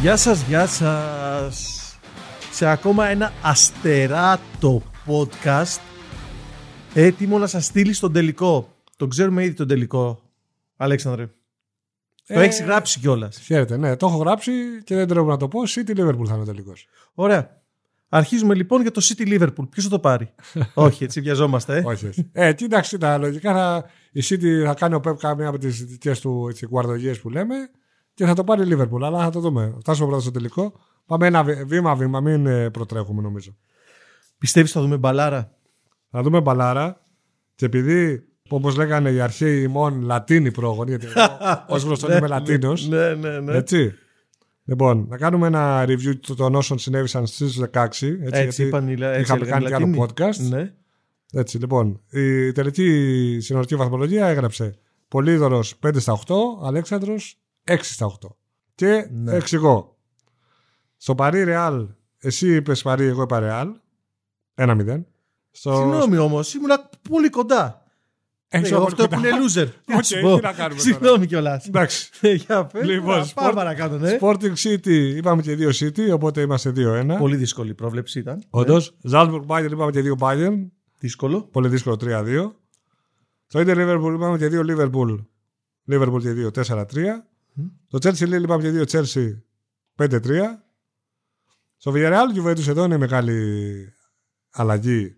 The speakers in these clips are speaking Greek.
Γεια σας, γεια σας. Σε ακόμα ένα αστεράτο podcast έτοιμο να σας στείλει στον τελικό. Τον ξέρουμε ήδη τον τελικό, Αλέξανδρε. Το Ε, έχεις γράψει κιόλας. Χαίρετε, ναι. Το έχω γράψει και δεν τρέχω να το πω. City Liverpool θα είναι ο τελικός. Ωραία. Αρχίζουμε λοιπόν για το City Liverpool. Ποιος θα το πάρει; Όχι, έτσι βιαζόμαστε. Ε. όχι, όχι. Ε, κοίταξε τα λογικά. Θα, η City θα κάνει ο Pep κάμια από τις δικές του γουαρδογίε που λέμε και θα το πάρει η Liverpool. Αλλά θα το δούμε. Φτάσουμε πρώτα στο τελικό. Πάμε ένα βήμα-βήμα, μην ε, προτρέχουμε νομίζω. Πιστεύεις θα δούμε μπαλάρα; Θα δούμε μπαλάρα και επειδή Όπως λέγανε οι αρχαίοι ημών Λατίνοι πρόγονοι, γιατί ως γνωστός είμαι Λατίνος. Ναι, ναι, ναι. Έτσι. Λοιπόν, να κάνουμε ένα review των όσων συνέβησαν στις 16. Έτσι, Έτσι είπαν οι Λα- έτσι είχαμε έλεγαν κάνει οι και άλλο Λατίνοι. podcast. Ναι. Έτσι, λοιπόν, η τελική συνολική βαθμολογία έγραψε Πολύδωρος 5 στα 8, Αλέξανδρος 6 στα 8. Και Ναι. εξηγώ. Στο Παρί Ρεάλ, εσύ είπες Παρί, εγώ είπα Ρεάλ. 1-0. Στο... Συγγνώμη όμως, ήμουν πολύ κοντά. Έχεις Ε, πολύ αυτό κοντά. που είναι loser. Τι να Οκ, σου πω. τι να κάνουμε τώρα. Συγγνώμη κιόλας. Εντάξει. Για πες. Λοιπόν, Να, Πάμε sport- παρακάτω, ναι. Sporting City, είπαμε και 2 City, οπότε είμαστε 2-1. Πολύ δύσκολη η πρόβλεψη ήταν. Όντως. Ζάλτσμπουργκ Bayern είπαμε και 2 Bayern. Δύσκολο. Πολύ δύσκολο 3-2. Στο Inter Liverpool είπαμε και 2 Liverpool. Liverpool και 2 4-3. Στο Chelsea Lille είπαμε και 2 Chelsea 5-3. Στο Villarreal Juventus εδώ είναι μεγάλη αλλαγή.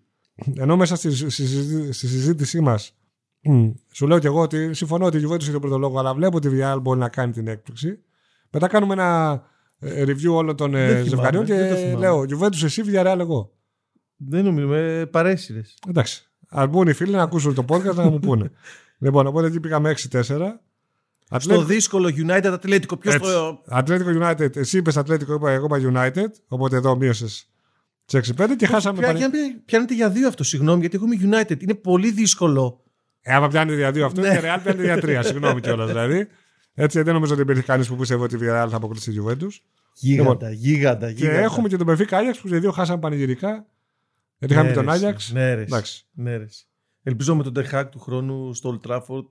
Ενώ μέσα στη, στη, συζή- στη συζήτησή μας σου λέω και εγώ ότι συμφωνώ ότι η Juventus είναι το πρώτο λόγο, αλλά βλέπω ότι η Villarreal μπορεί να κάνει την έκπληξη. Μετά κάνουμε ένα ε, review όλων των ε, Δεν θυμάμαι, ζευγαριών και δεν το θυμάμαι. λέω Juventus εσύ, Villarreal εγώ. Δεν νομίζω, με παρέσυρες. Εντάξει. Α μπουν οι φίλοι να ακούσουν το podcast να μου πούνε. λοιπόν, οπότε εκεί πήγαμε 6-4. Στο Ατλέτικο δύσκολο United Ατλέτικο. Ποιος το. Ατλέτικο United. Εσύ είπες Ατλέτικο, είπα, εγώ είπα United. Οπότε εδώ μείωσες τις 6-5 και χάσαμε. Ποια- πανε- ποια- Πιάνετε για δύο αυτό, συγγνώμη, γιατί έχουμε United. Είναι πολύ δύσκολο. Ε, άμα πιάνει για δύο αυτό, Ναι. και Real πιάνει για τρία. Συγγνώμη κιόλας δηλαδή. Έτσι δεν νομίζω ότι υπήρχε κανείς που πίστευε ότι η Villarreal θα αποκλείσει τη Juventus. Γίγαντα, γίγαντα, Και γίγαντα. έχουμε και τον Benfica Ajax που και δύο χάσαμε πανηγυρικά. Γιατί είχαμε Ναι, τον ρε, Ajax. εσύ. Ναι, ρε, Εντάξει. ναι, ρε, εσύ. Ελπίζω με τον Τερχάκ του χρόνου στο Old Trafford.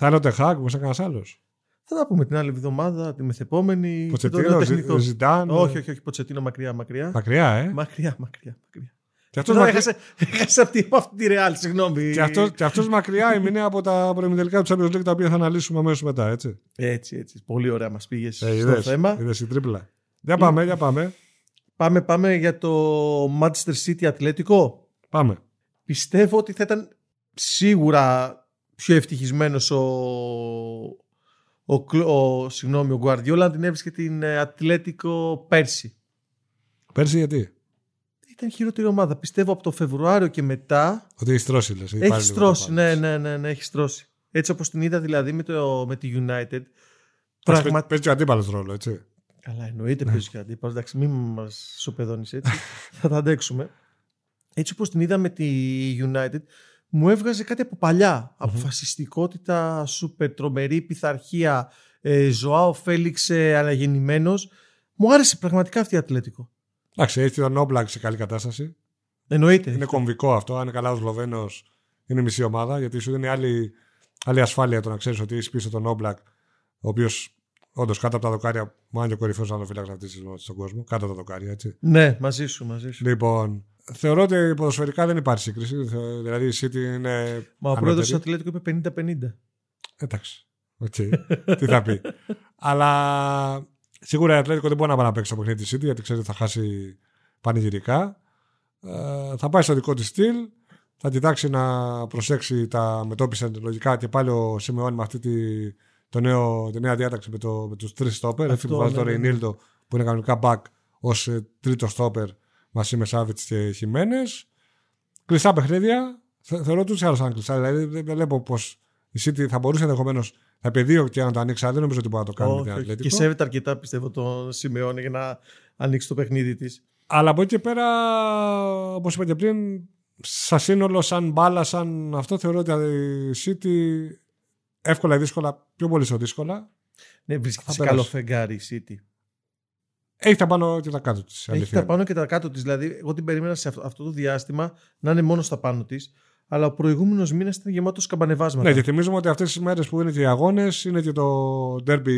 Θα είναι ο Τεχάκ, όπω έκανε άλλος. Θα τα πούμε την άλλη εβδομάδα, τη μεθεπόμενη. και τον Ποτσετίνο, τεχνικό. Ζητάν. Όχι, όχι, όχι, Ποτσετίνο μακριά, μακριά. Μακριά, ε. Μακριά, μακριά, μακριά. Και αυτός Τώρα έχασε, έχασε αυτή, από αυτή τη Real, συγγνώμη. Και αυτός, και αυτός μακριά έμεινε από τα προημιτελικά του Champions League τα οποία θα αναλύσουμε αμέσως μετά, έτσι. Έτσι, έτσι. Πολύ ωραία μας πήγες Ε, στο είδες, θέμα. είδες η τρίπλα. Για πάμε, για πάμε. Πάμε, πάμε για το Manchester City Ατλέτικο. Πάμε. Πιστεύω ότι θα ήταν σίγουρα πιο ευτυχισμένος ο, ο, Κλο- ο, συγγνώμη, ο Guardiola αν την έβρισκε την ε, Ατλέτικο πέρσι. Πέρσι γιατί; Ήταν χειρότερη ομάδα. Πιστεύω από το Φεβρουάριο και μετά Ότι έχει στρώσει, λες. έχει έχει πάρει λίγο στρώσει. το Ναι, πάλος. ναι, ναι, ναι, έχει στρώσει. Έτσι όπως την είδα δηλαδή με, το, με τη United. Εντάξει, Πραγμα... Παίζει και ο αντίπαλος ρόλο, έτσι. Καλά, εννοείται Ναι. παίζει και αντίπαλος. Εντάξει, μην μας σοπεδώνεις έτσι. θα τα αντέξουμε. Έτσι όπως την είδα με τη United, μου έβγαζε κάτι από παλιά. Αποφασιστικότητα, σούπερ, τρομερή πειθαρχία, ε, Ζωάο Φέληξ ε, αναγεννημένος. Μου άρεσε πραγματικά αυτή η Ατλέτικο. Εντάξει, έχει τον Όμπλακ σε καλή κατάσταση. Εννοείται. Είναι κομβικό αυτό. Αν είναι καλά ο Σλοβένος, είναι μισή ομάδα. Γιατί σου δίνει άλλη, άλλη ασφάλεια το να ξέρεις ότι έχεις πίσω τον Όμπλακ, ο οποίος όντως κάτω από τα δοκάρια, μάλλον και ο κορυφαίο αναφύλαξη αυτή τη στον κόσμο. Κάτω από τα δοκάρια, έτσι. Ναι, μαζί σου, μαζί σου. Λοιπόν, θεωρώ ότι ποδοσφαιρικά δεν υπάρχει σύγκριση. Θε- Δηλαδή η City είναι. Μα ο πρόεδρος ανώτερη. του Ατλέτικο είπε 50-50. Εντάξει. Οκ. Τι θα πει. Αλλά σίγουρα η Ατλέτικο δεν μπορεί να πάει να παίξει το παιχνίδι της City γιατί ξέρει ότι θα χάσει πανηγυρικά. Ε, θα πάει στο δικό της στυλ. Θα κοιτάξει να προσέξει τα μετώπισε λογικά και πάλι ο Σιμεώνη με αυτή τη, το νέο, τη νέα διάταξη με, το, με τους τρεις στόπερ. Έτσι Αυτό, που βάζει ναι, το ναι, ναι. Ρεϊνίλντο που είναι κανονικά back ως ε, τρίτο στόπερ μαζί με Σάβιτς και Χιμένες. Κλειστά παιχνίδια. Θε, θεωρώ τους άλλους αν κλειστά. Δηλαδή δεν δεν βλέπω πως η City θα μπορούσε ενδεχομένως να επαιδείω και να το ανοίξει. αλλά Δεν νομίζω ότι μπορεί να το κάνει με Όχι, την όχι. Ατλέτικο. Και σέβεται αρκετά πιστεύω τον Σιμεώνη για να ανοίξει το παιχνίδι της. Αλλά από εκεί και πέρα, όπως είπα και πριν, σαν σύνολο, σαν μπάλα, σαν αυτό, θεωρώ ότι η City εύκολα ή δύσκολα, πιο πολύ στο δύσκολα, Ναι, βρίσκεται Θα σε περάσει. καλό φεγγάρι η City. Έχει τα πάνω και τα κάτω της. Έχει τα πάνω και τα κάτω της. Δηλαδή, εγώ την περίμενα σε αυτό, αυτό το διάστημα να είναι μόνο στα πάνω της. αλλά ο προηγούμενος μήνας ήταν γεμάτος καμπανεβάσματα. Ναι, και θυμίζουμε ότι αυτές τις μέρες που είναι και οι αγώνες είναι και το derby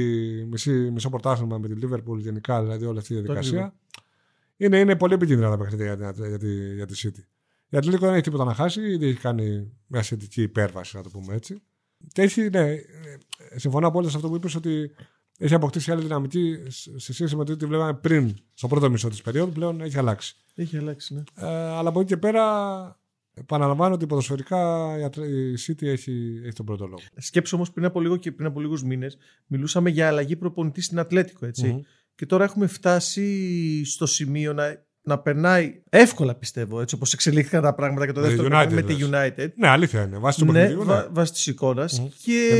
μισό πρωτάθλημα με τη Liverpool γενικά, δηλαδή όλη αυτή η διαδικασία. Είναι, είναι πολύ επικίνδυνα τα παιχνίδια για, για, τη, για τη City. Η Ατλέτικο δεν έχει τίποτα να χάσει, ήδη έχει κάνει μια σχετική υπέρβαση, να το πούμε έτσι. Και έχει, ναι, συμφωνώ απόλυτα σε αυτό που είπες ότι έχει αποκτήσει άλλη δυναμική σε σχέση με το ότι βλέπαμε πριν, στο πρώτο μισό της περίοδου, πλέον έχει αλλάξει. Έχει αλλάξει, ναι. Ε, αλλά από εκεί και πέρα, επαναλαμβάνω ότι ποδοσφαιρικά η City έχει, έχει τον πρώτο λόγο. Σκέψω όμως πριν από λίγο και πριν από λίγους μήνες, μιλούσαμε για αλλαγή προπονητή στην Ατλέτικο, Και τώρα έχουμε φτάσει στο σημείο να να περνάει εύκολα πιστεύω έτσι όπως εξελίχθηκαν τα πράγματα και το δεύτερο United, με τη United. Ναι, αλήθεια είναι. Βάσει του ναι, ναι. βάσει της εικόνας. Και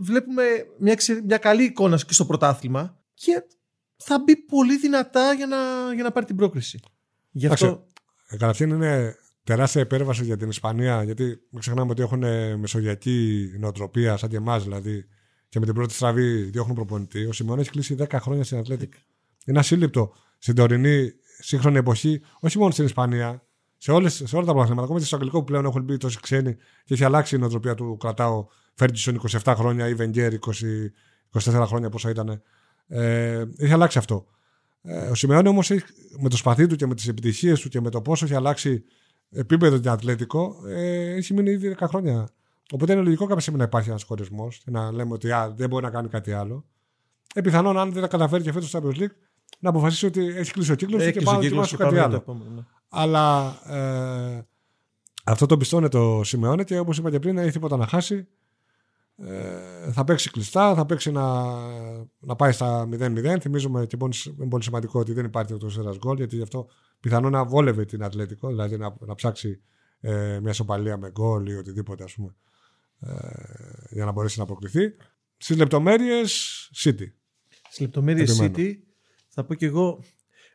βλέπουμε μια, μια καλή εικόνα και στο πρωτάθλημα και θα μπει πολύ δυνατά για να, για να πάρει την πρόκριση. Γι' αυτό... Ε, καταρχήν είναι τεράστια υπέρβαση για την Ισπανία, γιατί μην ξεχνάμε ότι έχουν μεσογειακή νοοτροπία, σαν και εμάς δηλαδή, και με την πρώτη στραβή διώχνουν προπονητή. Ο Σιμεών έχει κλείσει 10 χρόνια στην Ατλέτικ. Είναι ασύλληπτο στην τωρινή σύγχρονη εποχή, όχι μόνο στην Ισπανία, σε, όλες, σε όλα τα πράγματα. Ακόμα και στο αγγλικό που πλέον έχουν μπει τόσοι ξένοι και έχει αλλάξει η νοοτροπία του κρατάω Φέρντισον 27 χρόνια ή Βενγκέρ 24 χρόνια πόσα ήταν. Ε, έχει αλλάξει αυτό. Ε, ο Σιμεώνη όμως με το σπαθί του και με τις επιτυχίες του και με το πόσο έχει αλλάξει επίπεδο την Ατλέτικο, ε, έχει μείνει ήδη 10 χρόνια. Οπότε είναι λογικό κάποια στιγμή να υπάρχει ένας χωρισμός και να λέμε ότι α, δεν μπορεί να κάνει κάτι άλλο. Ε, πιθανόν αν δεν τα καταφέρει και φέτος στο Champions League, να αποφασίσει ότι έχει κλείσει ο κύκλος και πάει να δοκιμάσει κάτι άλλο. Ναι. Αλλά ε, αυτό το πιστώνει το Σιμεώνε και όπως είπα και πριν, δεν έχει τίποτα να χάσει. Ε, θα παίξει κλειστά, θα παίξει να, να πάει στα 0-0. Θυμίζουμε και είναι πολύ σημαντικό ότι δεν υπάρχει το ένας γκολ, γιατί γι' αυτό πιθανόν να βόλευε την Ατλέτικο, δηλαδή να, να ψάξει ε, μια σοπαλία με γκολ ή οτιδήποτε, ας πούμε, ε, για να μπορέσει να αποκριθεί. Στις λεπτομέρειες, City. Στις λεπτομέρειες City, θα πω κι εγώ.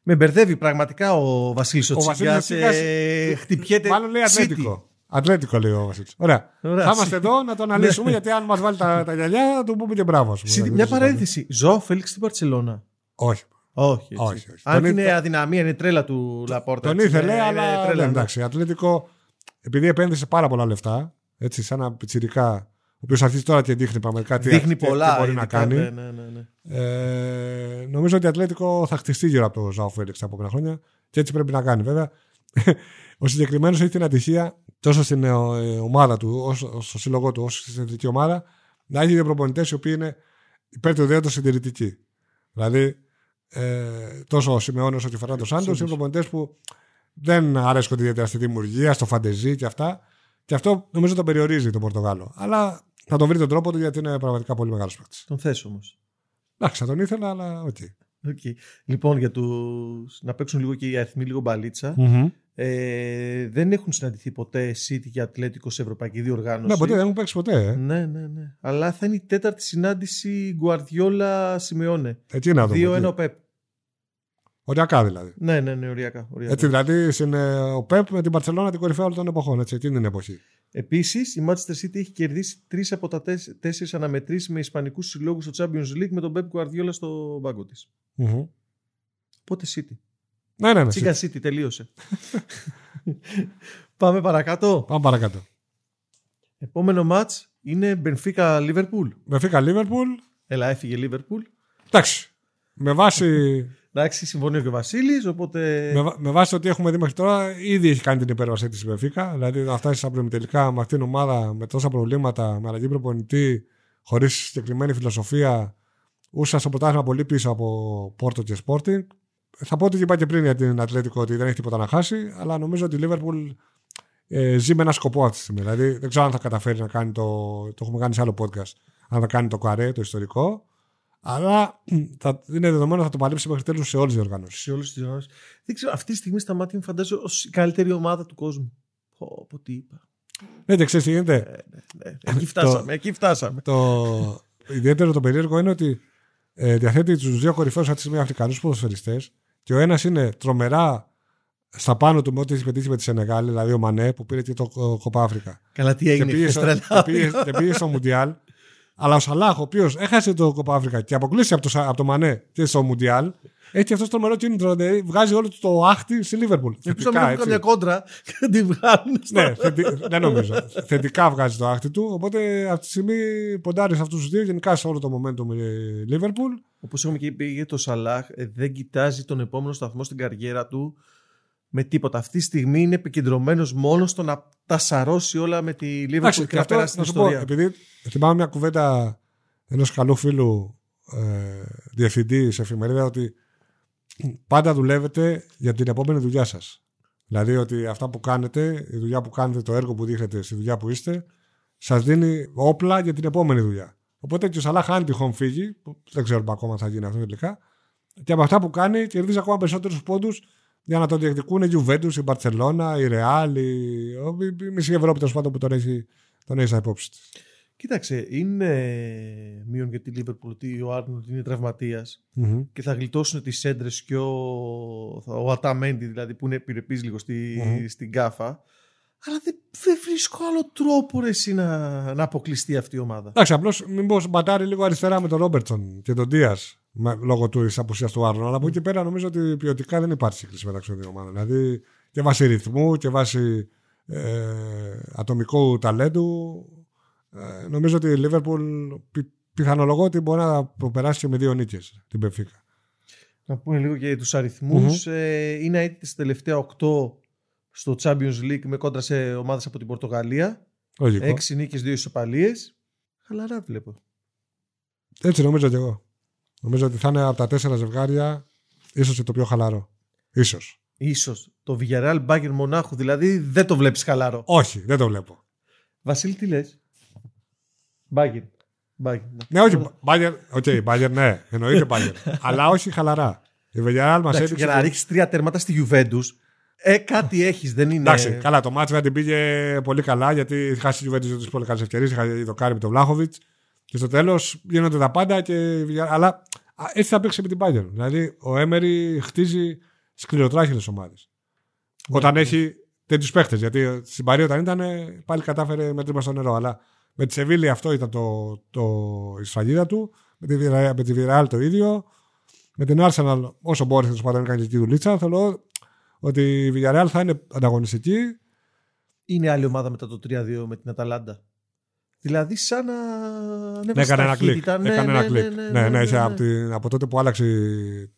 Με μπερδεύει πραγματικά ο Βασίλης ο, ο Τσιγκάς, ε, χτυπιέται. Μάλλον λέει Ατλέτικο. Ατλέτικο λέει ο Βασίλης. Ωραία. Ωραία. Θα είμαστε εδώ να το αναλύσουμε γιατί αν μας βάλει τα, τα γυαλιά θα του πούμε και μπράβο. Πούμε, μια παρένθεση. Ζω Φέληξ στην Παρσελώνα. Όχι. Όχι, όχι, όχι. Αν είναι αδυναμία, είναι τρέλα του Λαπόρτα. Τον ήθελε, αλλά τρέλα, εντάξει. Ατλέτικο, επειδή επένδυσε πάρα πολλά λεφτά, έτσι, σαν ένα πιτσιρικά ο οποίος αρχίζει τώρα και δείχνει πραγματικά τι, δείχνει πολλά, τι μπορεί να κάνει. Ναι, ναι, ναι, ναι. Ε, νομίζω ότι η Ατλέτικο θα χτιστεί γύρω από το Ζάο Φέλεξ τα επόμενα χρόνια και έτσι πρέπει να κάνει. Βέβαια, ο συγκεκριμένος έχει την ατυχία τόσο στην ε, ομάδα του, όσο στο σύλλογό του, όσο στην εθνική ομάδα, να έχει δύο προπονητές οι οποίοι είναι υπέρ του δέοντος συντηρητικοί. Δηλαδή, ε, τόσο ο Σιμεόνε όσο και ο Φερνάντο Σάντος είναι προπονητές που δεν αρέσκονται ιδιαίτερα στη δημιουργία, στο φαντεζί και αυτά. Και αυτό νομίζω τον περιορίζει τον Πορτογάλο. Αλλά θα τον βρει τον τρόπο του γιατί είναι πραγματικά πολύ μεγάλος παίκτης. Τον θες όμως. Εντάξει, θα τον ήθελα, αλλά OK. Okay. Okay. Λοιπόν, για τους... να παίξουν λίγο και οι αριθμοί, λίγο Ε, δεν έχουν συναντηθεί ποτέ City και Ατλέτικο σε ευρωπαϊκή διοργάνωση. Ναι, ποτέ δεν έχουν παίξει ποτέ. Ε. Ναι, ναι, ναι. Αλλά θα είναι η τέταρτη συνάντηση Γκουαρδιόλα Σιμεώνε. Έτσι είναι 2-1 ο Πεπ. Οριακά δηλαδή. Ναι, ναι, ναι, οριακά. οριακά. Έτσι δηλαδή είναι ο Πεπ με την Παρσελόνα την κορυφαία όλων των εποχών. Έτσι, εκείνη την εποχή. Επίσης, η Manchester City έχει κερδίσει τρεις από τα τέσσερις αναμετρήσεις με Ισπανικούς συλλόγους στο Champions League με τον Pep Guardiola στο πάγκο της. Mm-hmm. Πότε City; Ναι, ναι, ναι. Τσίγκα City, τελείωσε. Πάμε παρακάτω. Πάμε παρακάτω. Επόμενο match είναι Benfica Liverpool. Benfica Liverpool. Έλα, έφυγε Liverpool. Εντάξει. Με βάση Εντάξει, συμφωνεί και ο Βασίλης. Οπότε... Με, με βάση ότι έχουμε δει μέχρι τώρα, ήδη έχει κάνει την υπέρβασή της η Μπεφίκα. Δηλαδή να φτάσει στα τελικά με αυτήν την ομάδα με τόσα προβλήματα, με αλλαγή προπονητή, χωρίς συγκεκριμένη φιλοσοφία, ούσα στο πρωτάθλημα πολύ πίσω από Πόρτο και Sporting. Θα πω ότι είπα και πριν για την Ατλέτικο ότι δεν έχει τίποτα να χάσει, αλλά νομίζω ότι η Λίβερπουλ ε, ζει με ένα σκοπό αυτή τη στιγμή. Δηλαδή δεν ξέρω αν θα καταφέρει να κάνει το. Το έχουμε κάνει σε άλλο podcast. Αν θα κάνει το καρέ, το ιστορικό. Αλλά θα, είναι δεδομένο θα το παλέψει μέχρι τέλου σε όλες τι οργανώσεις. Σε όλες τις οργανώσεις. Δεν ξέρω, αυτή τη στιγμή στα μάτια μου φαντάζομαι ως η καλύτερη ομάδα του κόσμου. Πω, πω τι είπα. Ναι, δεν ξέρεις τι γίνεται. Ναι, ναι, ναι. Εκεί φτάσαμε. εκεί φτάσαμε. Το ιδιαίτερο το περίεργο είναι ότι ε, διαθέτει τους δύο κορυφαίους αυτή τη στιγμή Αφρικανούς ποδοσφαιριστές και ο ένας είναι τρομερά στα πάνω του με ό,τι έχει πετύχει με τη Σενεγάλη, δηλαδή ο Μανέ που πήρε και το Κοπά Αφρικα. Καλά, τι έγινε. Και πήγε στο Μουντιάλ Αλλά ο Σαλάχ, ο οποίος έχασε το Κοπα Αφρικα και αποκλείσει από το, από το Μανέ και στο Μουντιάλ, έχει αυτός το μερό κίνητρο. Δηλαδή βγάζει όλο το άχτη στη Λίβερπουλ. Ελπίζω να μην έχουν καμιά κόντρα και την βγάλουν. ναι, θετι... δεν νομίζω. Θετικά βγάζει το άχτη του. Οπότε αυτή τη στιγμή ποντάρεις σε αυτούς τους δύο. Γενικά σε όλο το momentum η Λίβερπουλ. Όπως έχουμε και πει για το Σαλάχ, ε, δεν κοιτάζει τον επόμενο σταθμό στην καριέρα του με τίποτα. Αυτή τη στιγμή είναι επικεντρωμένος μόνος στο να τα σαρώσει όλα με τη Λίβερπουλ και να περάσει την ιστορία. Πω, επειδή θυμάμαι μια κουβέντα ενός καλού φίλου ε, διευθυντή σε εφημερίδα ότι πάντα δουλεύετε για την επόμενη δουλειά σας. Δηλαδή ότι αυτά που κάνετε, η δουλειά που κάνετε, το έργο που δείχνετε στη δουλειά που είστε, σας δίνει όπλα για την επόμενη δουλειά. Οπότε και ο Σαλάχ, αν τυχόν φύγει, που δεν ξέρουμε ακόμα θα γίνει αυτό τελικά, και από αυτά που κάνει κερδίζει ακόμα περισσότερους πόντους για να το διεκδικούν η Juventus, η Μπαρσελόνα, η Ρεάλ, η, η μισή Ευρώπη τέλος πάντων που τον έχει, τον έχει στα υπόψη της. Κοίταξε, είναι μείον για τη Λίβερπουλ ότι ο Άρνοντ είναι και θα γλιτώσουν τις έντρες και ο, ο Αταμέντι, δηλαδή που είναι επιρρεπής λίγο στη, στην κάφα. Αλλά δεν, δεν βρίσκω άλλο τρόπο ρε, εσύ, να, να αποκλειστεί αυτή η ομάδα. Εντάξει, απλώς μήπως μπατάρει λίγο αριστερά με τον Ρόμπερτσον και τον Δία λόγω τη απουσίας του Άρνοντ. Αλλά από εκεί πέρα νομίζω ότι ποιοτικά δεν υπάρχει σύγκριση μεταξύ των δύο ομάδων. Δηλαδή και βάσει ρυθμού και βάσει ε, ατομικού ταλέντου ε, νομίζω ότι η Λίβερπουλ πι, πιθανολογώ ότι μπορεί να περάσει και με δύο νίκες την Πεφίκα. Να πούμε λίγο για τους αριθμου mm-hmm. ε, είναι έτοιμη στα τελευταία 8 στο Champions League με κόντρα σε ομάδες από την Πορτογαλία. Λογικό. Έξι νίκες, δύο ισοπαλίες. Χαλαρά βλέπω. Έτσι νομίζω και εγώ. Νομίζω ότι θα είναι από τα τέσσερα ζευγάρια ίσως και το πιο χαλαρό. Ίσως. Ίσως. Το Villarreal Bayern Μονάχου δηλαδή δεν το βλέπεις χαλαρό. Όχι, δεν το βλέπω. Βασίλη, τι λες; Μπάγκερ. Ναι, όχι. Μπάγκερ, okay, μπάγκερ, ναι, εννοείται μπάγκερ. αλλά όχι χαλαρά. Η Βελιαράλ μας έδειξε. Για να ρίξεις τρία τέρματα στη Juventus, ε, κάτι έχεις, δεν είναι. Εντάξει, καλά, το μάτσο την πήγε πολύ καλά γιατί είχε χάσει η Juventus δύο πολύ καλές ευκαιρίες. Είχα το κάρι με τον Βλάχοβιτ. Και στο τέλος γίνονται τα πάντα. Και... Αλλά έτσι θα παίξει με την Bayern. Δηλαδή ο Έμερι χτίζει σκληροτράχυλε ομάδες. Ναι, όταν ναι. έχει τέτοιους παίχτες. Γιατί στην Παρί όταν ήταν πάλι κατάφερε με τρύπα στο νερό. Αλλά με τη Σεβίλη αυτό ήταν το, το, η σφαγίδα του. Με τη, με τη Βιγιαρεάλ το ίδιο. Με την Arsenal, όσο μπόρεσε να σπατάνε κάνει τη δουλίτσα, θέλω ότι η Villarreal θα είναι ανταγωνιστική. Είναι άλλη ομάδα μετά το 3-2 με την Αταλάντα. Δηλαδή, σαν να. Ναι, έκανε ένα κλικ. Ναι, έκανε ένα κλικ. Ναι, ναι, ναι, από, την, από τότε που άλλαξε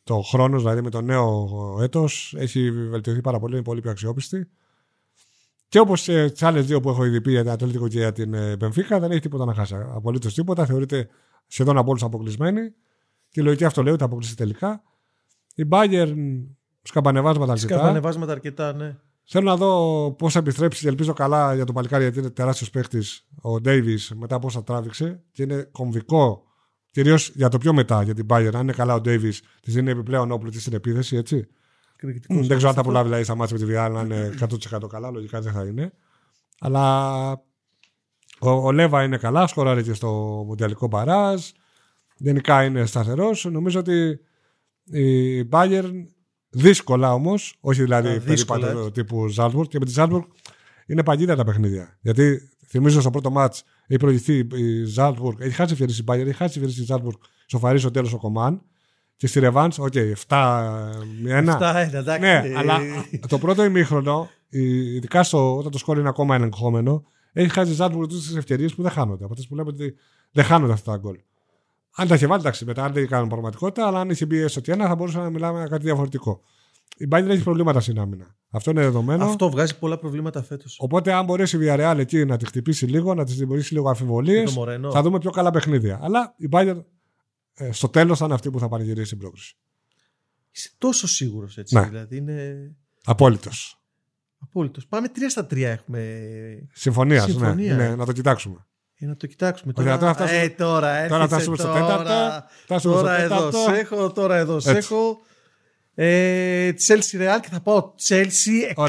το χρόνος, δηλαδή με το νέο έτος, έχει βελτιωθεί πάρα πολύ, είναι πολύ πιο αξιόπιστη. Και όπως τι άλλες δύο που έχω ήδη πει για την Ατλέτικο και για την Μπενφίκα, δεν έχει τίποτα να χάσει. Απολύτως τίποτα. Θεωρείται σχεδόν από όλους αποκλεισμένη. Και η λογική αυτό λέει ότι θα αποκλείσει τελικά. Η Bayern σκαμπανεβάσματα αρκετά. Σκαμπανεβάσματα αρκετά, ναι. Θέλω να δω πώς θα επιστρέψεις. Ελπίζω καλά για τον Παλικάρι, γιατί είναι τεράστιος παίχτης ο Ντέιβις μετά πώ θα τράβηξε. Και είναι κομβικό, κυρίως για το πιο μετά για την Bayern. Αν είναι καλά ο Ντέιβις, της δίνει επιπλέον όπλο της στην επίθεση, έτσι. Δεν ξέρω αν τα πολλά δηλαδή στα μάτια με τη Βιάλ να είναι 100% καλά, λογικά δεν θα είναι. Αλλά ο, ο Λέβα είναι καλά, σκοράρει και στο Μοντιαλικό Παράζ. Γενικά είναι σταθερός. Νομίζω ότι η Bayern δύσκολα όμως, όχι δηλαδή περίπατο τύπου Ζάλμπουργκ και με τη Ζάλμπουργκ είναι παγίδα τα παιχνίδια. Γιατί θυμίζω στο πρώτο μάτς έχει προηγηθεί η Ζάλμπουργκ, έχει χάσει ευκαιρία η Bayern, έχει χάσει ευκαιρία η Ζάλμπουργκ, ισοφαρεί στο τέλος ο Κομάν. Και στη Ρεβάνς, OK, okay, 7-1. 7-1, εντάξει. Ναι, αλλά το πρώτο ημίχρονο, ειδικά στο, όταν το σκόρ είναι ακόμα ελεγχόμενο, έχει χάσει η Ζάλτσμπουργκ ευκαιρίες που δεν χάνονται. Από αυτές που λέμε ότι δεν χάνονται αυτά τα γκολ. Αν τα είχε βάλει, εντάξει, μετά δεν κάνουν πραγματικότητα, αλλά αν είχε μπει έστω και ένα, θα μπορούσαμε να μιλάμε για κάτι διαφορετικό. Η Μπάγερν έχει προβλήματα στην άμυνα. Αυτό είναι δεδομένο. Αυτό βγάζει πολλά προβλήματα φέτος. Οπότε, αν μπορέσει η Villarreal εκεί να τη χτυπήσει λίγο, να της δημιουργήσει λίγο αμφιβολίες, θα δούμε πιο καλά παιχνίδια. Αλλά η Μπάιντερ ε, στο τέλος θα είναι αυτή που θα πανηγυρίσει την πρόκριση. Είσαι τόσο σίγουρος έτσι. Ναι. Δηλαδή είναι. Απόλυτος. Απόλυτος. Πάμε 3 στα 3 έχουμε. Συμφωνίας. Ναι, ναι, να το κοιτάξουμε. Για να το κοιτάξουμε τώρα. τώρα, φτάσουμε, ε, τώρα, τώρα φτάσουμε στο τέταρτο. Τώρα εδώ σε έχω, τώρα εδώ σε έχω. Ε, Chelsea Real και θα πάω Chelsea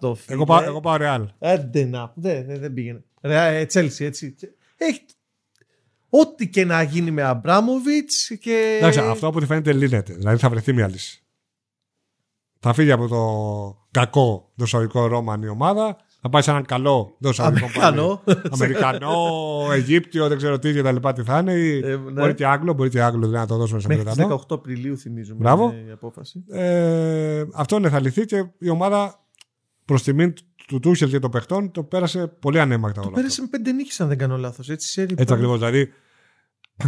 100%. Εγώ πάω, εγώ πάω Real. Άντε να, δεν, δεν, δεν πήγαινε. Real, Chelsea έτσι. Έχει ό,τι και να γίνει με Αμπράμοβιτ. Και... Εντάξει, αυτό από ό,τι φαίνεται λύνεται. Δηλαδή θα βρεθεί μια λύση. Θα φύγει από το κακό δοσοϊκό Ρώμαν η ομάδα Θα πάει σε έναν καλό Αμερικανό. Αμερικανό, Αιγύπτιο, δεν ξέρω τι και τα λοιπά τι θα είναι. Ή Ε, ναι. Μπορεί και Άγγλο, μπορεί και Άγγλος δηλαδή, να το δώσουμε σε Μέχρι τις Αμερικανό. 18 Απριλίου θυμίζουμε Μπράβο. είναι η απόφαση. Ε, αυτό ναι, θα λυθεί και η ομάδα προς τιμήν του Τούχελ και των παιχτών το πέρασε πολύ αναίμακτα όλα. Πέρασε με πέντε νίκες αν δεν κάνω λάθος. Έτσι, σερί Έτσι πάνω. ακριβώς. Δηλαδή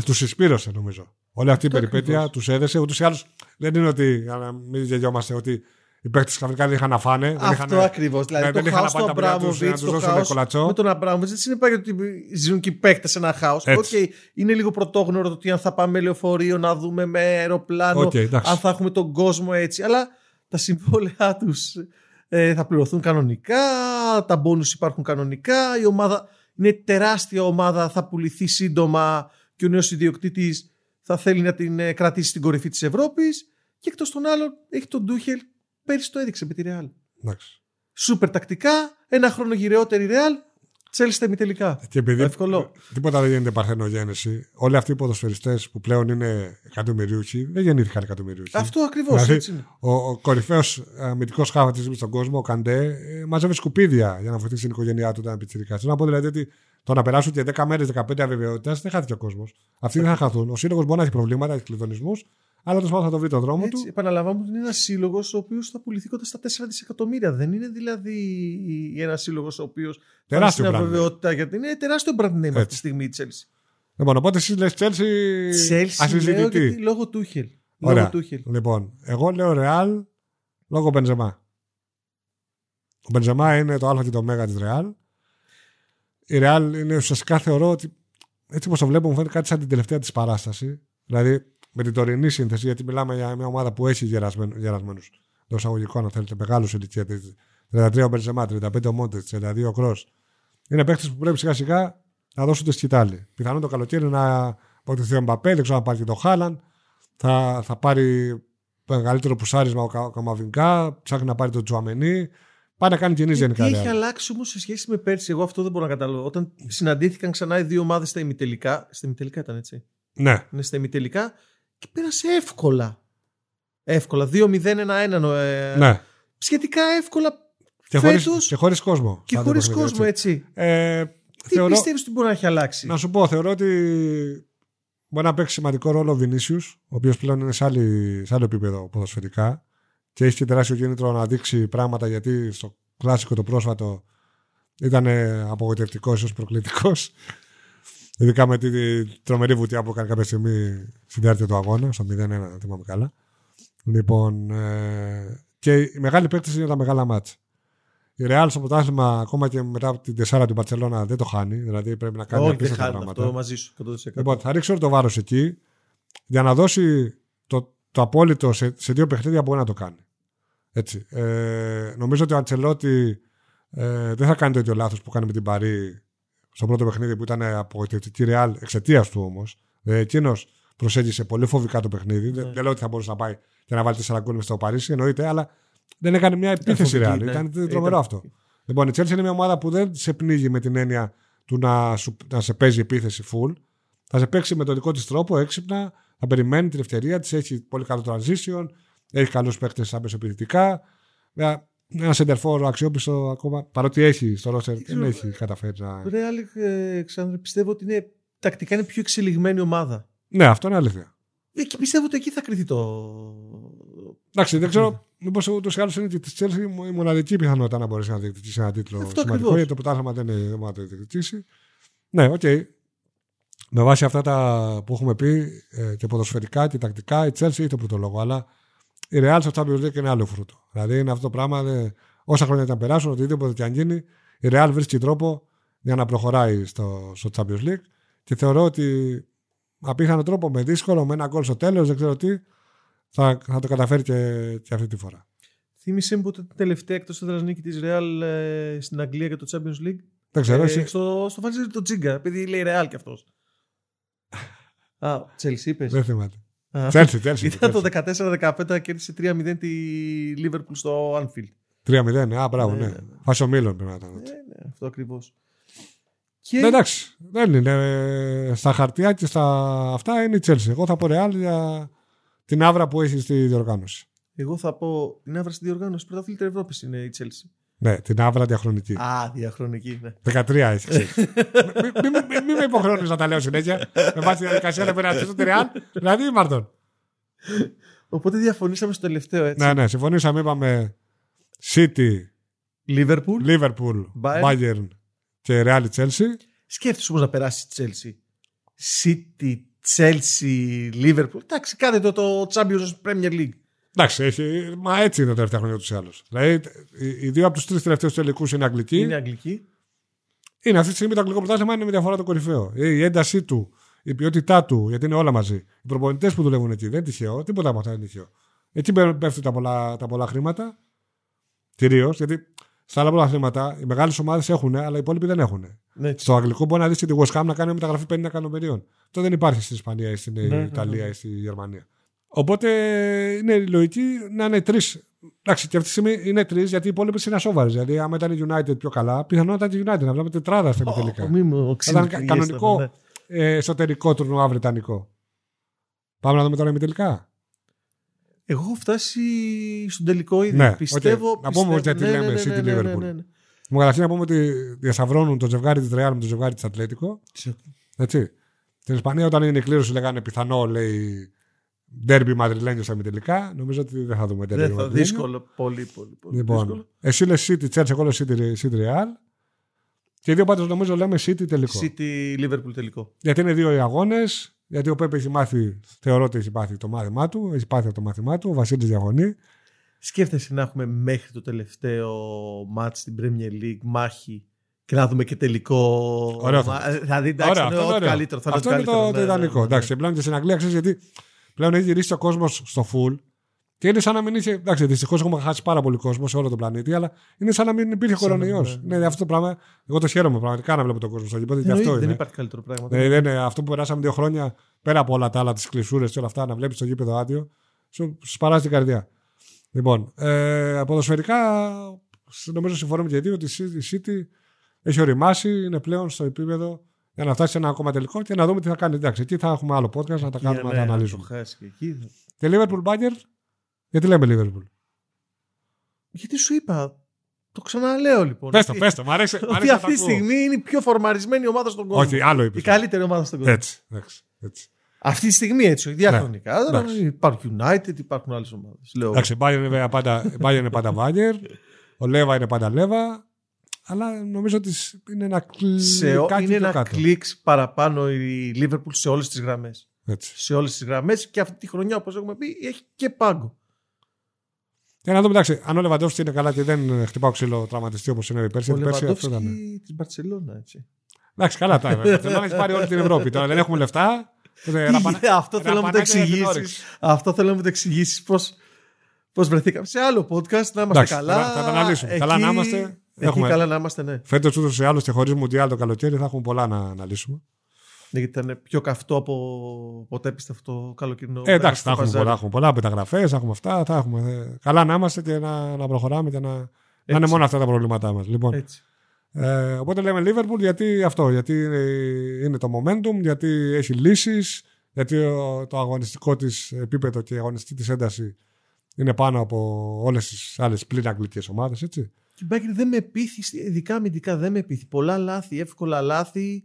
τους συσπήρωσε νομίζω. Όλη αυτή η Αυτό περιπέτεια ακριβώς. τους έδεσε. Ούτως ή άλλως δεν είναι ότι, για να μην γελιόμαστε, ότι οι παίχτες ξαφνικά δεν είχαν να φάνε. δεν Αυτό είχαν, ακριβώς. Δηλαδή δεν το είχαν χάος να του πάνε τα παιδιά τους Αμπράμοβιτς. να τους Το δώσουν χάος κολατσό. με τον Αμπράμοβιτς δεν συνεπάγεται ότι ζουν και οι παίκτες σε ένα χάος. Έτσι. Οκ, είναι λίγο πρωτόγνωρο το ότι αν θα πάμε λεωφορείο να δούμε με αεροπλάνο, Οκ, εντάξει. αν θα έχουμε τον κόσμο έτσι. Αλλά τα συμβόλαιά τους θα πληρωθούν κανονικά, τα μπόνους υπάρχουν κανονικά. Η ομάδα είναι τεράστια ομάδα, θα πουληθεί σύντομα και ο νέος ιδιοκτήτης θα θέλει να την ε, κρατήσει στην κορυφή της Ευρώπης. Και εκτός των άλλων έχει τον Ντούχελ, πέρυσι το έδειξε με τη Ρεάλ. Εντάξει. Σούπερ τακτικά, ένα χρόνο γυρεότερη Ρεάλ, Τσέλσι στα ημιτελικά. Και επειδή Εύκολο. τίποτα δεν γίνεται παρθενογέννηση, όλοι αυτοί οι ποδοσφαιριστές που πλέον είναι εκατομμυρίουχοι δεν γεννήθηκαν εκατομμυρίουχοι. Αυτό ακριβώς Δηλαδή, έτσι είναι. Ο, ο κορυφαίος αμυντικός χάφα τη ζωή στον κόσμο, ο Καντέ, ε, μαζεύει σκουπίδια για να βοηθήσει την οικογένειά του όταν είναι πιτσιρικά. Θέλω να πω δηλαδή ότι το να περάσουν και 10 μέρες, 15 αβεβαιότητας δεν χάθηκε ο κόσμος. Αυτοί δεν θα χαθούν. Ο σύλλογος μπορεί να έχει προβλήματα, έχει κλειδονισμούς, αλλά τέλος πάντων θα το βρει τον δρόμο Έτσι, του. επαναλαμβάνω ότι είναι ένας σύλλογος ο οποίος θα πουληθεί κοντά στα 4 δισεκατομμύρια. Δεν είναι δηλαδή ένας σύλλογος ο οποίος. Τεράστιο στην brand name. αβεβαιότητα γιατί είναι τεράστιο brand name αυτή τη Έτσι. στιγμή η Τσέλσι. Λοιπόν, οπότε εσύ λες Τσέλσι Τσέλσι λέω ασυζητητή. γιατί λόγω Τούχελ. Ωραία. Λόγω Τούχελ. Λοιπόν, εγώ λέω Ρεάλ λόγω Μπενζεμά. Ο Μπενζεμά είναι το Α και το Ω της Ρεάλ. Η Ρεάλ είναι ουσιαστικά θεωρώ ότι έτσι όπως το βλέπω μου φαίνεται κάτι σαν την τελευταία της παράσταση. Δηλαδή με την τωρινή σύνθεση, γιατί μιλάμε για μια ομάδα που έχει γερασμένου εντός εισαγωγικών, αν θέλετε, μεγάλους ηλικία. 33 ο Μπενζεμά, 35 ο Μόντες, 32 ο Κρός. Είναι παίχτε που πρέπει σιγά σιγά να δώσουν τη σκητάλη. Πιθανόν το καλοκαίρι να αποκτηθεί ο Μπαπέ, δεν ξέρω αν πάρει και το Χάλαν. Θα, θα πάρει μεγαλύτερο πουσάρισμα ο Κα- ο Καμαβινκά, ψάχνει να πάρει τον Τζουαμενί. Πάει να κάνει κινήσεις γενικά. Τι η έχει Real. αλλάξει όμως σε σχέση με πέρσι, εγώ αυτό δεν μπορώ να καταλάβω. Όταν συναντήθηκαν ξανά οι δύο ομάδες στα ημιτελικά. Στα ημιτελικά ήταν έτσι. Ναι, Είναι στα ημιτελικά και πέρασε εύκολα. Εύκολα. 2-0-1-1. Ε, ναι. Σχετικά εύκολα Και χωρίς, φέτος και χωρίς κόσμο. και σαν το χωρίς παιχνίδι, κόσμο έτσι. έτσι. Ε, Τι θεωρώ, πιστεύεις ότι μπορεί να έχει αλλάξει; να σου πω, θεωρώ ότι μπορεί να παίξει σημαντικό ρόλο ο Βινίσιους, ο οποίος πλέον είναι σε, άλλη, σε άλλο επίπεδο ποδοσφαιρικά και έχει και τεράστιο κίνητρο να δείξει πράγματα γιατί στο κλασικό το πρόσφατο ήταν απογοητευτικός, ίσως προκλητικός. Ειδικά με τη τρομερή βουτιά που έκανε κάποια στιγμή στην διάρκεια του αγώνα, στο 0-1, αν θυμάμαι καλά. Λοιπόν, ε, και οι μεγάλοι παίκτε είναι τα μεγάλα μάτσα. Η Real στο πρωτάθλημα, ακόμα και μετά από την 4 του Μπαρσελόνα, δεν το χάνει. Δηλαδή πρέπει να κάνει Όχι, δεν απίστευτα χάνει πράγματα. αυτό μαζί σου. 100%. Λοιπόν, θα ρίξει όλο το βάρος εκεί για να δώσει το, το απόλυτο σε, σε δύο παιχνίδια μπορεί να το κάνει. Έτσι. Ε, νομίζω ότι ο Αντσελότη ε, δεν θα κάνει το ίδιο λάθος που κάνει με την Παρή στο πρώτο παιχνίδι που ήταν απογοητευτική Ρεάλ εξαιτίας του όμως. Ε, Εκείνος προσέγγισε πολύ φοβικά το παιχνίδι. Ναι. Δεν, δεν λέω ότι θα μπορούσε να πάει και να βάλει 4 γκολ μες στο Παρίσι, εννοείται, αλλά δεν έκανε μια επίθεση φοβική, Ρεάλ. ναι. Ήταν Ήταν- τρομερό αυτό. Λοιπόν, η Chelsea είναι μια ομάδα που δεν σε πνίγει με την έννοια του να, σου, να σε παίζει επίθεση full. Θα σε παίξει με τον δικό της τρόπο, έξυπνα, θα περιμένει την ευκαιρία της, έχει πολύ καλό transition, έχει καλούς παίχτε αμεσοπηρετικά. Ένα ένα σεντερφόρ αξιόπιστο ακόμα, παρότι έχει στο ρόστερ, δεν ξέρω, έχει καταφέρει να. Ρεάλ, ε, Ξάνδρε, πιστεύω ότι είναι, τακτικά είναι πιο εξελιγμένη ομάδα. Ναι, αυτό είναι αλήθεια. Εκεί πιστεύω ότι εκεί θα κρυθεί το. Εντάξει, δεν ξέρω, μήπως ούτως ή άλλως είναι και της Chelsea η μοναδική πιθανότητα να μπορέσει να διεκδικήσει ένα τίτλο Αυτό σημαντικό, ακριβώς. γιατί το πρωτάθλημα δεν είναι δεν μπορεί να το διεκδικήσει. Ναι, οκ. Με βάση αυτά τα που έχουμε πει ε, και ποδοσφαιρικά και τακτικά, η Chelsea έχει το πρώτο λόγο. Αλλά η Real στο Champions League είναι άλλο φρούτο. Δηλαδή είναι αυτό το πράγμα, δεν- όσα χρόνια ήταν περάσουν, οτιδήποτε και αν γίνει, η Real βρίσκει τρόπο για να προχωράει στο, στο Champions League και θεωρώ ότι απίθανο τρόπο, με δύσκολο, με ένα γκολ στο τέλος, δεν ξέρω τι, θα, θα το καταφέρει και, και αυτή τη φορά. Θύμησε μου πότε την τελευταία εκτός έδρας νίκη της Ρεάλ ε, στην Αγγλία για το Champions League. Δεν ξέρω, Ε, εσύ. στο, στο Φαντζέρι το Τζίγκα, επειδή λέει Ρεάλ κι αυτός. Α, Τσέλσι είπες. Δεν θυμάται. Chelsea, Chelsea. Ήταν το 14-15 κέρδισε 3-0 τη Liverpool στο Anfield. 3-0, α, μπράβο, Ναι, ναι. ναι, ναι. Φάσο Μίλον πρέπει να ήταν. Ε, ναι, αυτό ακριβώς. Και Ναι, εντάξει, δεν είναι. Ε, Στα χαρτιά και στα αυτά είναι η Chelsea. Εγώ θα πω Real για την άβρα που έχει στη διοργάνωση. εγώ θα πω την άβρα στη διοργάνωση πρωταθλήτρια Ευρώπης είναι η Chelsea. Ναι, την άβρα διαχρονική. Α, διαχρονική, ναι. 13 έχει, ξέρεις. Μην μη, μη, μη με υποχρεώνεις να τα λέω συνέχεια. Με βάση τη διαδικασία να περάσει τη Ρεάλ. Δηλαδή, Μάρτον. Οπότε διαφωνήσαμε στο τελευταίο έτσι. Ναι, ναι, συμφωνήσαμε. Είπαμε City, Liverpool. Liverpool, Bayern. Bayern και Real Chelsea. Σκέφτεσαι όμως να περάσεις η Chelsea. City, Chelsea, Liverpool. Εντάξει, κάντε το, το Champions Premier League. Εντάξει, έχει, μα έτσι είναι τα τελευταία χρόνια του ή άλλου. Δηλαδή, οι, οι δύο από τους τρεις τελευταίους τελικούς είναι αγγλικοί. Είναι Είναι, αγγλική. αυτή τη στιγμή το αγγλικό πρωτάθλημα είναι με διαφορά το κορυφαίο. Η, η έντασή του, η ποιότητά του, γιατί είναι όλα μαζί. Οι προπονητές που δουλεύουν εκεί δεν είναι τυχαίο, τίποτα από αυτά είναι τυχαίο. Εκεί μπαίνουν- πέφτουν τα πολλά, τα πολλά χρήματα. Κυρίως γιατί στα άλλα πρωταθλήματα οι μεγάλες ομάδες έχουν, αλλά οι υπόλοιποι δεν έχουν. Ναι, έτσι. Στο αγγλικό μπορεί να δεις και τη West Ham να κάνει μεταγραφή 50 εκατομμυρίων. Αυτό δεν υπάρχει στην Ισπανία ή στην ναι, Ιταλία ναι. ή στη Γερμανία. Οπότε είναι λογική να είναι τρεις. Εντάξει, και αυτή τη στιγμή είναι τρεις γιατί οι υπόλοιπε είναι ασόβαρες. Δηλαδή, άμα ήταν η United πιο καλά, πιθανόν να ήταν η United να βλέπουμε τετράδα στα τελικά. Μη μου Θα ήταν κα- ξυνηγέσαι, κανονικό ναι. ε, εσωτερικό τουρνουά βρετανικό. Πάμε να δούμε τώρα τελικά. Εγώ έχω φτάσει στον τελικό ήδη. Ναι, πιστεύω. οκ. Να πούμε πιστεύω- γιατί λέμε City ναι, Liverpool. ναι, ναι. Μου καταρχήν να πούμε ότι διασταυρώνουν το ζευγάρι της Real με το ζευγάρι της Ατλέτικο. Έτσι. Στην Ισπανία, όταν είναι η κλήρωση, λέγανε πιθανό, λέει, ντέρμπι Μαδριλένιο στα τελικά. Νομίζω ότι δεν θα δούμε ντέρμπι Δεν θα Μαδριλένιο. δύσκολο. Πολύ, πολύ. πολύ Λοιπόν, δύσκολο. εσύ λες City, Chelsea, εγώ λέω City, City Real. Και οι δύο πάντως νομίζω λέμε City τελικό. City Liverpool τελικό. Γιατί είναι δύο οι αγώνες. Γιατί ο Πέπε έχει μάθει, θεωρώ ότι έχει πάθει το μάθημά του. Έχει πάθει από το μάθημά του. Ο Βασίλης διαφωνεί. Σκέφτεσαι να έχουμε μέχρι το τελευταίο μάτς στην Premier League μάχη και να δούμε και τελικό. Ωραίο θα μα- Δηλαδή, εντάξει, Ωραία, είναι αυτό είναι ό,τι ωραίο. καλύτερο. Θα είναι Αυτό ό,τι είναι το, καλύτερο, το ναι, ναι, ιδανικό. ναι, ναι. Εντάξει, και πλέον και στην Αγγλία ξέρεις γιατί πλέον έχει γυρίσει ο κόσμος στο full και είναι σαν να μην είχε. Εντάξει, δυστυχώς έχουμε χάσει πάρα πολύ κόσμο σε όλο τον πλανήτη, αλλά είναι σαν να μην υπήρχε Σαν να μην- κορονοϊός. ναι, ναι. Ναι, αυτό το πράγμα. Εγώ το χαίρομαι πραγματικά να βλέπω τον κόσμο στο γήπεδο, γιατί Εννοείται, αυτό δεν είναι. υπάρχει καλύτερο πράγμα. Ναι, δεν είναι αυτό που περάσαμε δύο χρόνια πέρα από όλα τα άλλα, τις κλεισούρες και όλα αυτά, να βλέπεις το γήπεδο άδειο, σου, σου παράζει την καρδιά. Λοιπόν, ε, ποδοσφαιρικά νομίζω συμφωνούμε και οι δύο ότι η City έχει οριμάσει, είναι πλέον στο επίπεδο για να φτάσει σε ένα ακόμα τελικό και να δούμε τι θα κάνει. Εντάξει, εκεί θα έχουμε άλλο podcast να τα κάνουμε, Ναι, να τα να αναλύσουμε. το χάσει και εκεί. Και Liverpool Bayern, γιατί λέμε Liverpool; Γιατί σου είπα, το ξαναλέω λοιπόν. Πες το, ότι- πες το, μ' αρέσει. μ' Ότι αρέσει να αυτή το τη ακούω. στιγμή είναι η πιο φορμαρισμένη ομάδα στον κόσμο. Όχι, άλλο Η είπες. καλύτερη ομάδα στον κόσμο. Έτσι, εντάξει, έτσι. Αυτή τη στιγμή έτσι, όχι διαχρονικά. Τώρα Ναι, εντάξει. Υπάρχουν United, υπάρχουν άλλες ομάδες. Εντάξει, η Bayern είναι βέβαια πάντα, η Bayern είναι πάντα Bayern, ο Λέβα είναι πάντα Λέβα, αλλά νομίζω ότι είναι ένα σε, ο- κλικάκι είναι πιο ένα κάτω. κλικ παραπάνω η Liverpool σε όλες τις γραμμές. Έτσι. Σε όλες τις γραμμές και αυτή τη χρονιά, όπως έχουμε πει, έχει και πάγκο. Για να δούμε, εντάξει, αν ο Λεβαντόφσκι είναι καλά και δεν χτυπάω ξύλο τραυματιστεί όπως είναι πέρσι, Ο γιατί πέρσι αυτό ήταν. Λεβαντόφσκι της Μπαρσελόνα, έτσι. Εντάξει, καλά τα είπε. Θέλω έχει πάρει όλη την Ευρώπη. Τώρα δεν έχουμε λεφτά. τότε ραπανα- Τι, αυτό θέλω να μου το ραπανάκια για την εξηγήσεις. όρεξη. Αυτό θέλω να μου το εξηγήσεις πώς πώς βρεθήκαμε. Σε άλλο podcast να είμαστε Εντάξει, καλά. θα- θα τα αναλύσουμε. Καλά να είμαστε. Εκεί Έχουμε- καλά να είμαστε, ναι. Φέτος ούτως ή άλλως και χωρίς Μουντιάλ το καλοκαίρι θα έχουμε πολλά να αναλύσουμε. Ναι, Γιατί ήταν πιο καυτό από ποτέ πιστεύω το καλοκαιρινό. Ε, εντάξει, στο θα έχουμε παζάρι. πολλά, έχουμε πολλά μεταγραφές, θα έχουμε αυτά. Θα έχουμε, ε, καλά να είμαστε και να, να προχωράμε και να, να είναι Έτσι. μόνο αυτά τα προβλήματά μας. Λοιπόν, Έτσι. ε, οπότε λέμε Liverpool γιατί αυτό, γιατί είναι, είναι το momentum, γιατί έχει λύσεις, γιατί ο- το αγωνιστικό της επίπεδο και η αγωνιστική της ένταση είναι πάνω από όλες τις άλλες πλήν αγγλικές ομάδες, έτσι. Και η Μπάγκερ δεν με πείθει, ειδικά αμυντικά δεν με πείθει. Πολλά λάθη, εύκολα λάθη.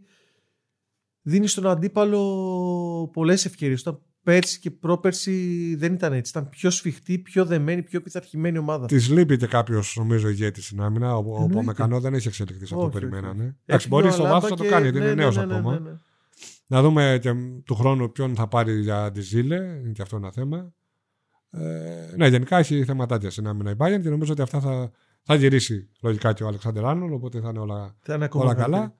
Δίνεις στον αντίπαλο πολλές ευκαιρίες. Όταν πέρσι και πρόπερσι δεν ήταν έτσι. Ήταν πιο σφιχτή, πιο δεμένη, πιο πειθαρχημένη ομάδα. Της λείπει και κάποιος, νομίζω, ηγέτης στην άμυνα. Ο, ο Εννοείται. Παμεκανό δεν έχει εξελιχθεί σε αυτό που Όχι, όχι, περιμένανε. όχι. Εντάξει, Έφυγε μπορεί ο στο Αλάμπα βάθος να το και- κάνει, γιατί ναι, είναι ναι, νέος ναι, ναι, ακόμα. ναι, ναι. Να δούμε και του χρόνου ποιον θα πάρει για τη Ζήλε. Είναι και αυτό ένα θέμα. Ε, ναι, γενικά έχει θεματάκια στην άμυνα η Bayern και νομίζω ότι αυτά θα, θα γυρίσει λογικά και ο Αλεξάνδρ Άρνολ, οπότε θα είναι όλα, Θα είναι ακόμα όλα καλύτερη. καλά.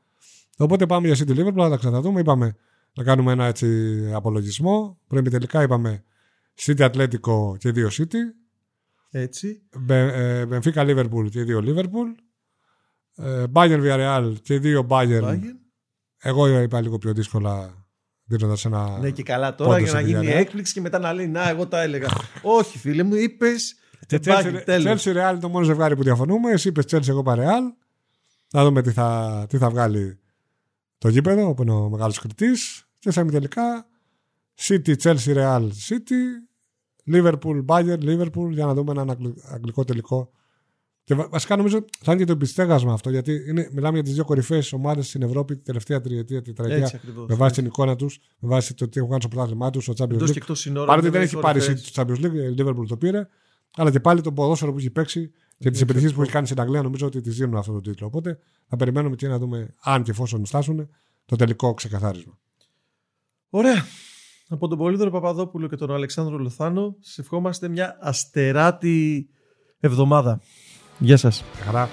Οπότε πάμε για City Liverpool, θα τα ξαναδούμε. Είπαμε να κάνουμε ένα έτσι απολογισμό. Πρέπει τελικά είπαμε City Ατλέτικο και δύο City. Έτσι. Μπε- ε, Benfica Liverpool και δύο Liverpool. Ε, Bayern Villarreal και δύο Bayern. Bayern. Εγώ είπα λίγο πιο δύσκολα δίνοντας ένα. Ναι, και καλά τώρα Πόντο για να σε γίνει Villarreal. έκπληξη και μετά να λέει Να, εγώ τα έλεγα. Όχι, φίλε μου, είπες. Και Chelsea, Chelsea Real είναι το μόνο ζευγάρι που διαφωνούμε. Εσύ είπες Chelsea, εγώ είπα Real. Να δούμε τι θα, τι θα βγάλει το γήπεδο, που είναι ο μεγάλος κριτής. Και σαν τελικά City, Chelsea, Real, City. Liverpool, Bayern, Liverpool για να δούμε έναν αγγλ- αγγλικό τελικό Και βασικά νομίζω θα είναι και το επιστέγασμα αυτό, γιατί είναι, μιλάμε για τις δύο κορυφαίες ομάδες στην Ευρώπη την τελευταία τριετία, τετραετία. Με βάση την εικόνα τους, με βάση το τι έχουν κάνει στο πρωτάθλημά τους, στο Champions League. Παρότι δεν έχει πάρει το Champions League, η Liverpool το πήρε, αλλά και πάλι το ποδόσφαιρο που έχει παίξει και τις επιτυχίε που έχει κάνει στην Αγγλία νομίζω ότι τη δίνουν αυτό το τίτλο. Οπότε θα περιμένουμε και να δούμε αν και εφόσον στάσουν το τελικό ξεκαθάρισμα. Ωραία. Από τον Πολύδωρο Παπαδόπουλο και τον Αλεξάνδρο Λοθάνο, σε ευχόμαστε μια αστεράτη εβδομάδα. Γεια σας. Χαρά.